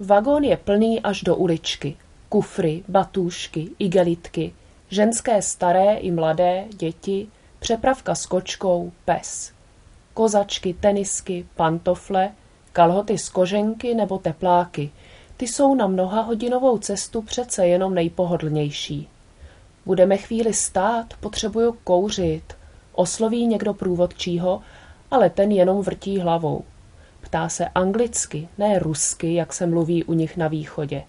Vagón je plný až do uličky. Kufry, batůšky, igelitky, ženské staré i mladé, děti, přepravka s kočkou, pes. Kozačky, tenisky, pantofle, kalhoty z koženky nebo tepláky. Ty jsou na mnoha hodinovou cestu přece jenom nejpohodlnější. Budeme chvíli stát, potřebuju kouřit. Osloví někdo průvodčího, ale ten jenom vrtí hlavou. Ptá se anglicky, ne rusky, jak se mluví u nich na východě.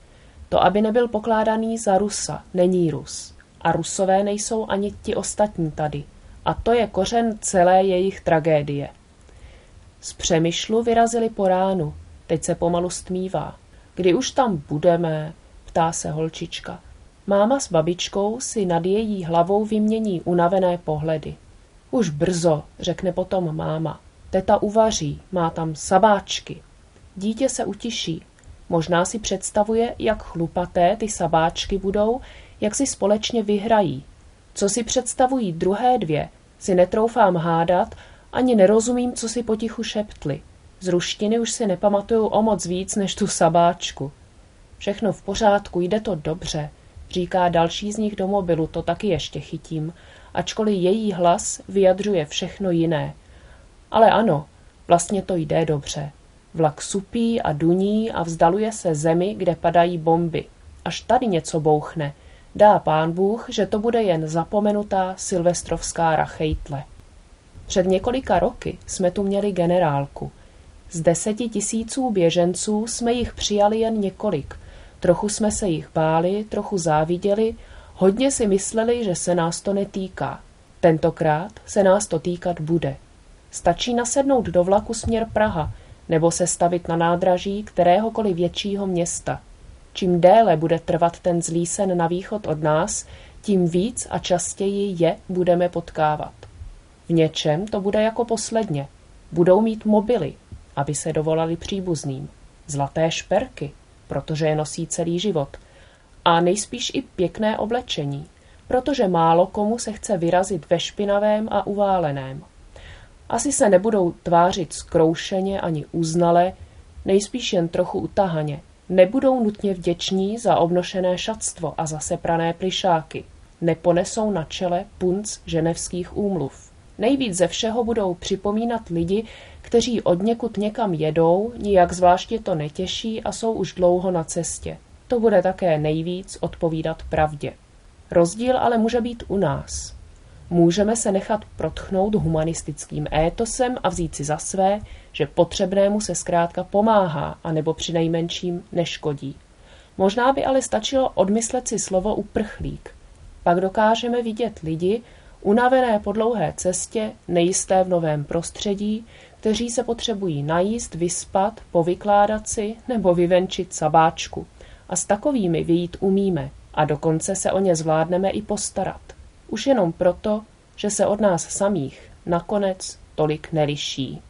To, aby nebyl pokládaný za Rusa, není Rus. A Rusové nejsou ani ti ostatní tady. A to je kořen celé jejich tragédie. Z Přemyšlu vyrazili po ránu, teď se pomalu stmívá. Kdy už tam budeme, ptá se holčička. Máma s babičkou si nad její hlavou vymění unavené pohledy. Už brzo, řekne potom máma. Teta uvaří, má tam sabáčky. Dítě se utiší. Možná si představuje, jak chlupaté ty sabáčky budou, jak si společně vyhrají. Co si představují druhé dvě, si netroufám hádat, ani nerozumím, co si potichu šeptli. Z ruštiny už si nepamatuju o moc víc než tu sabáčku. Všechno v pořádku, jde to dobře, říká další z nich do mobilu, to taky ještě chytím, ačkoliv její hlas vyjadřuje všechno jiné. Ale ano, vlastně to jde dobře. Vlak supí a duní a vzdaluje se zemi, kde padají bomby. Až tady něco bouchne. Dá pán Bůh, že to bude jen zapomenutá silvestrovská rachejtle. Před několika roky jsme tu měli generálku. Z deseti tisíců běženců jsme jich přijali jen několik. Trochu jsme se jich báli, trochu záviděli, hodně si mysleli, že se nás to netýká. Tentokrát se nás to týkat bude. Stačí nasednout do vlaku směr Praha nebo se stavit na nádraží kteréhokoliv většího města. Čím déle bude trvat ten zlý sen na východ od nás, tím víc a častěji je budeme potkávat. V něčem to bude jako posledně. Budou mít mobily, aby se dovolali příbuzným. Zlaté šperky, protože je nosí celý život. A nejspíš i pěkné oblečení, protože málo komu se chce vyrazit ve špinavém a uváleném. Asi se nebudou tvářit zkroušeně ani uznale, nejspíš jen trochu utahaně. Nebudou nutně vděční za obnošené šatstvo a za seprané plišáky. Neponesou na čele punc ženevských úmluv. Nejvíc ze všeho budou připomínat lidi, kteří od někud někam jedou, nijak zvláště to netěší a jsou už dlouho na cestě. To bude také nejvíc odpovídat pravdě. Rozdíl ale může být u nás. Můžeme se nechat protchnout humanistickým étosem a vzít si za své, že potřebnému se zkrátka pomáhá, anebo přinejmenším neškodí. Možná by ale stačilo odmyslet si slovo uprchlík. Pak dokážeme vidět lidi, unavené po dlouhé cestě, nejisté v novém prostředí, kteří se potřebují najíst, vyspat, povykládat si nebo vyvenčit sabáčku. A s takovými vyjít umíme a dokonce se o ně zvládneme i postarat. Už jenom proto, že se od nás samých nakonec tolik neliší.